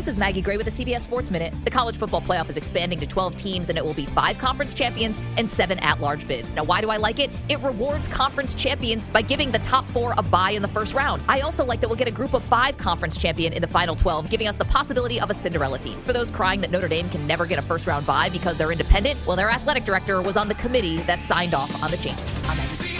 This is Maggie Gray with the CBS Sports Minute. The college football playoff is expanding to 12 teams, and it will be five conference champions and seven at large bids. Now, why do I like it? It rewards conference champions by giving the top four a bye in the first round. I also like that we'll get a group of five conference champion in the final 12, giving us the possibility of a Cinderella team. For those crying that Notre Dame can never get a first round bye because they're independent, well, their athletic director was on the committee that signed off on the changes.